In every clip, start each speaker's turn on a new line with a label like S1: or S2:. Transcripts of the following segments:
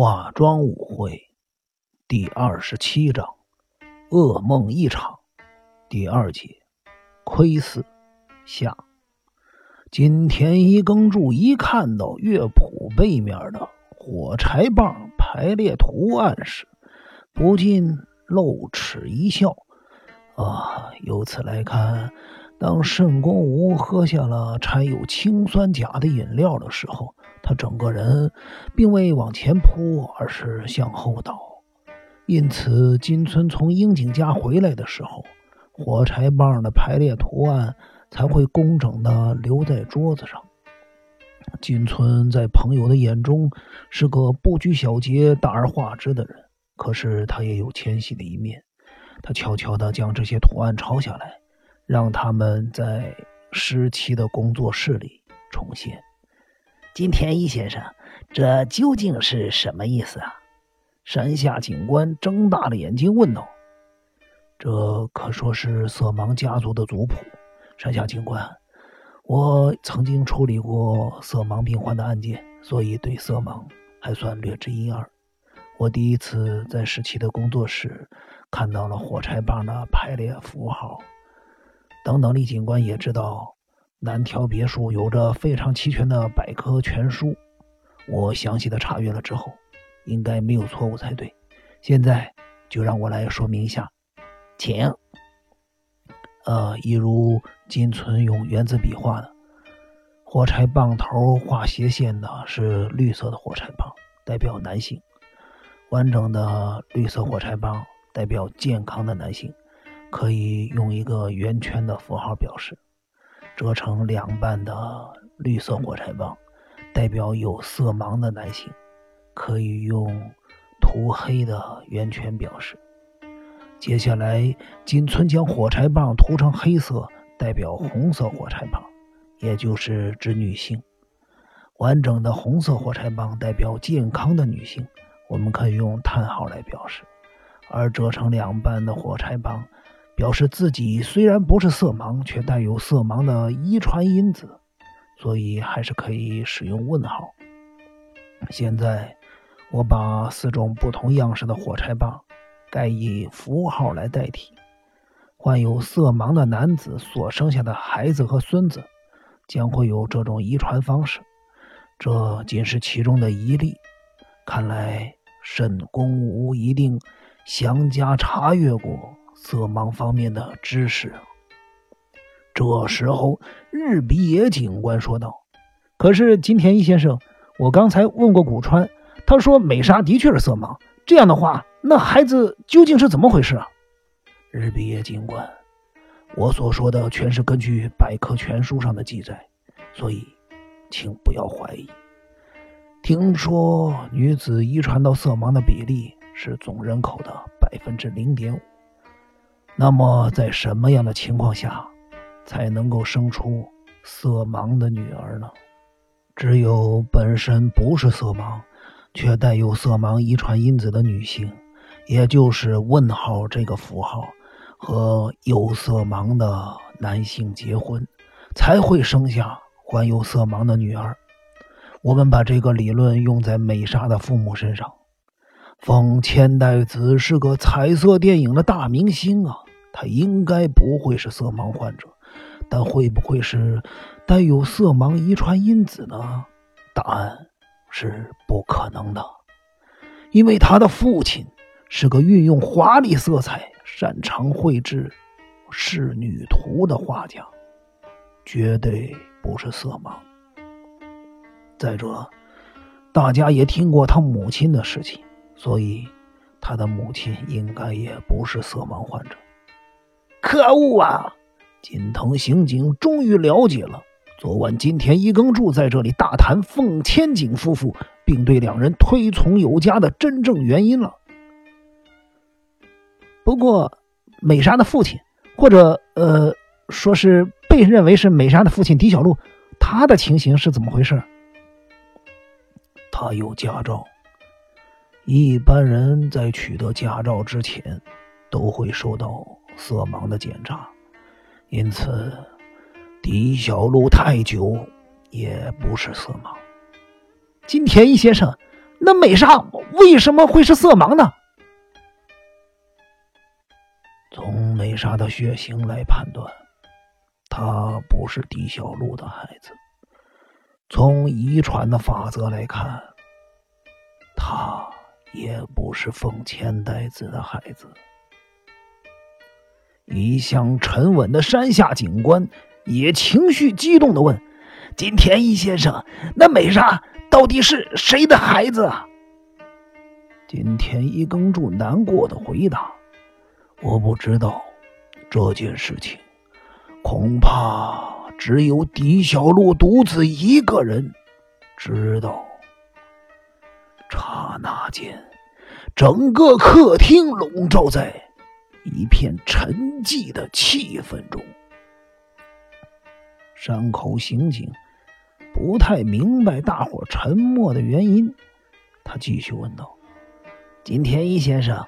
S1: 化妆舞会第二十七章：噩梦一场。第二节：窥伺下。金田一耕助一看到乐谱背面的火柴棒排列图案时，不禁露齿一笑。啊，由此来看，当慎公武喝下了掺有氰酸钾的饮料的时候。他整个人并未往前扑，而是向后倒，因此金村从樱井家回来的时候，火柴棒的排列图案才会工整的留在桌子上。金村在朋友的眼中是个不拘小节、大而化之的人，可是他也有纤细的一面。他悄悄地将这些图案抄下来，让他们在失期的工作室里重现。
S2: 金田一先生，这究竟是什么意思啊？
S1: 山下警官睁大了眼睛问道：“这可说是色盲家族的族谱。”山下警官，我曾经处理过色盲病患的案件，所以对色盲还算略知一二。我第一次在十七的工作室看到了火柴棒的排列符号。等等，李警官也知道。南条别墅有着非常齐全的百科全书，我详细的查阅了之后，应该没有错误才对。现在就让我来说明一下，
S2: 请。
S1: 呃，一如金存用原子笔画的火柴棒头画斜线的是绿色的火柴棒，代表男性；完整的绿色火柴棒代表健康的男性，可以用一个圆圈的符号表示。折成两半的绿色火柴棒，代表有色盲的男性，可以用涂黑的圆圈表示。接下来，金村将火柴棒涂成黑色，代表红色火柴棒，也就是指女性。完整的红色火柴棒代表健康的女性，我们可以用叹号来表示。而折成两半的火柴棒。表示自己虽然不是色盲，却带有色盲的遗传因子，所以还是可以使用问号。现在，我把四种不同样式的火柴棒改以符号来代替。患有色盲的男子所生下的孩子和孙子将会有这种遗传方式，这仅是其中的一例。看来沈公武一定详加查阅过。色盲方面的知识。这时候，日比野警官说道：“可是金田一先生，我刚才问过古川，他说美沙的确是色盲。这样的话，那孩子究竟是怎么回事啊？”日比野警官，我所说的全是根据百科全书上的记载，所以请不要怀疑。听说女子遗传到色盲的比例是总人口的百分之零点五。那么，在什么样的情况下才能够生出色盲的女儿呢？只有本身不是色盲，却带有色盲遗传因子的女性，也就是问号这个符号，和有色盲的男性结婚，才会生下患有色盲的女儿。我们把这个理论用在美莎的父母身上。丰千代子是个彩色电影的大明星啊。他应该不会是色盲患者，但会不会是带有色盲遗传因子呢？答案是不可能的，因为他的父亲是个运用华丽色彩、擅长绘制仕女图的画家，绝对不是色盲。再者，大家也听过他母亲的事情，所以他的母亲应该也不是色盲患者。
S2: 可恶啊！
S1: 金藤刑警终于了解了昨晚金田一耕助在这里大谈奉千景夫妇，并对两人推崇有加的真正原因了。不过，美莎的父亲，或者呃，说是被认为是美莎的父亲狄小璐，他的情形是怎么回事？他有驾照。一般人在取得驾照之前，都会受到。色盲的检查，因此狄小璐太久也不是色盲。金田一先生，那美莎为什么会是色盲呢？从美莎的血型来判断，她不是狄小璐的孩子；从遗传的法则来看，她也不是凤千代子的孩子。一向沉稳的山下警官也情绪激动的问：“金田一先生，那美莎到底是谁的孩子啊？”金田一耕助难过的回答：“我不知道这件事情，恐怕只有狄小璐独自一个人知道。”刹那间，整个客厅笼罩在。一片沉寂的气氛中，山口刑警不太明白大伙沉默的原因，他继续问道：“金田一先生，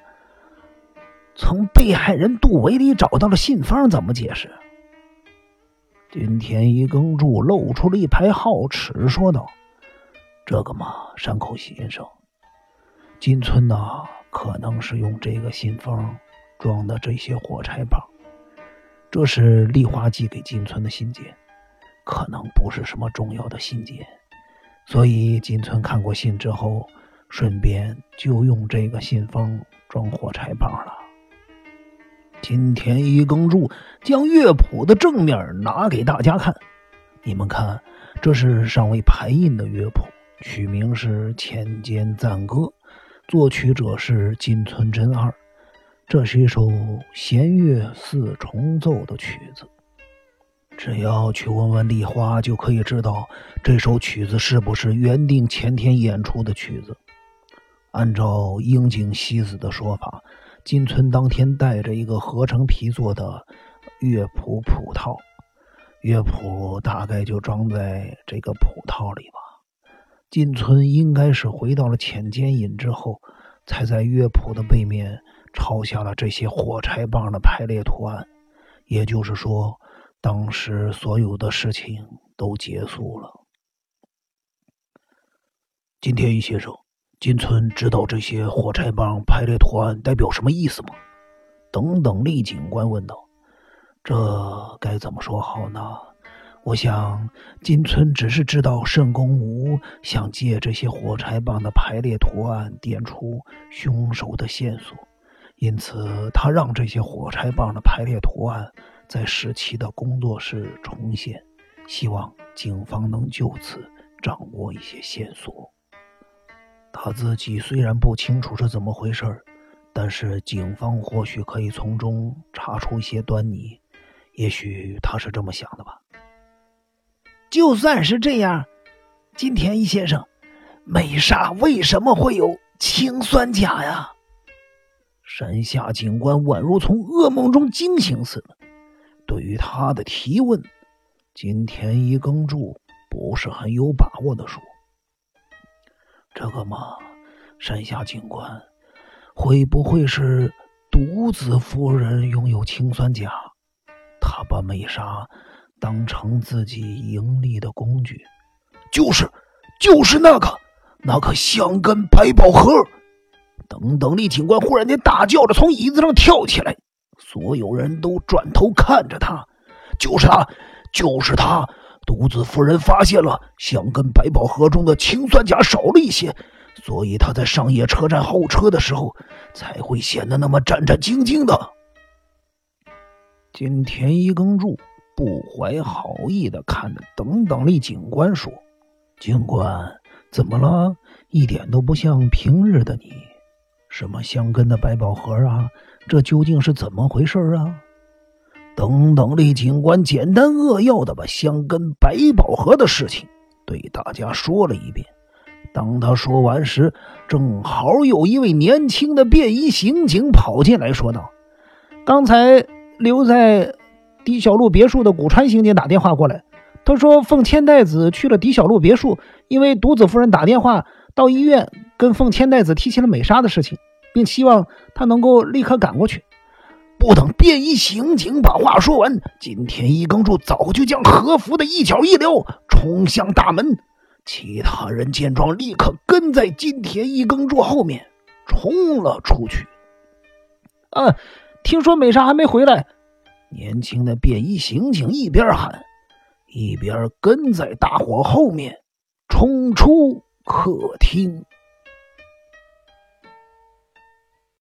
S1: 从被害人杜维里找到了信封，怎么解释？”金田一耕助露出了一排皓齿，说道：“这个嘛，山口先生，金村呐，可能是用这个信封。”装的这些火柴棒，这是丽花寄给金村的信件，可能不是什么重要的信件，所以金村看过信之后，顺便就用这个信封装火柴棒了。金田一耕助将乐谱的正面拿给大家看，你们看，这是尚未排印的乐谱，取名是《千间赞歌》，作曲者是金村真二。这是一首弦乐四重奏的曲子，只要去问问丽花，就可以知道这首曲子是不是原定前天演出的曲子。按照樱井希子的说法，金村当天带着一个合成皮做的乐谱谱套，乐谱大概就装在这个谱套里吧。金村应该是回到了浅间隐之后，才在乐谱的背面。抄下了这些火柴棒的排列图案，也就是说，当时所有的事情都结束了。金田一先生，金村知道这些火柴棒排列图案代表什么意思吗？等等，厉警官问道。这该怎么说好呢？我想，金村只是知道圣公武想借这些火柴棒的排列图案点出凶手的线索。因此，他让这些火柴棒的排列图案在石奇的工作室重现，希望警方能就此掌握一些线索。他自己虽然不清楚是怎么回事但是警方或许可以从中查出一些端倪。也许他是这么想的吧。
S2: 就算是这样，金田一先生，美沙为什么会有氰酸钾呀？
S1: 山下警官宛如从噩梦中惊醒似的，对于他的提问，金田一耕助不是很有把握的说：“这个嘛，山下警官，会不会是独子夫人拥有氰酸钾？他把美沙当成自己盈利的工具？就是，就是那个那个香根百宝盒。”等等！李警官忽然间大叫着从椅子上跳起来，所有人都转头看着他。就是他，就是他！独子夫人发现了想跟百宝盒中的氰酸钾少了一些，所以他在上野车站候车的时候才会显得那么战战兢兢的。金田一耕助不怀好意的看着等等李警官说：“警官，怎么了？一点都不像平日的你。”什么香根的百宝盒啊？这究竟是怎么回事啊？等等，李警官简单扼要的把香根百宝盒的事情对大家说了一遍。当他说完时，正好有一位年轻的便衣刑警跑进来说道：“刚才留在狄小路别墅的古川刑警打电话过来，他说奉千代子去了狄小路别墅，因为独子夫人打电话到医院。”跟奉千代子提起了美沙的事情，并希望他能够立刻赶过去。
S2: 不等便衣刑警把话说完，金田一耕助早就将和服的一角一撩，冲向大门。其他人见状，立刻跟在金田一耕助后面冲了出去。
S1: 啊，听说美沙还没回来。
S2: 年轻的便衣刑警一边喊，一边跟在大伙后面冲出客厅。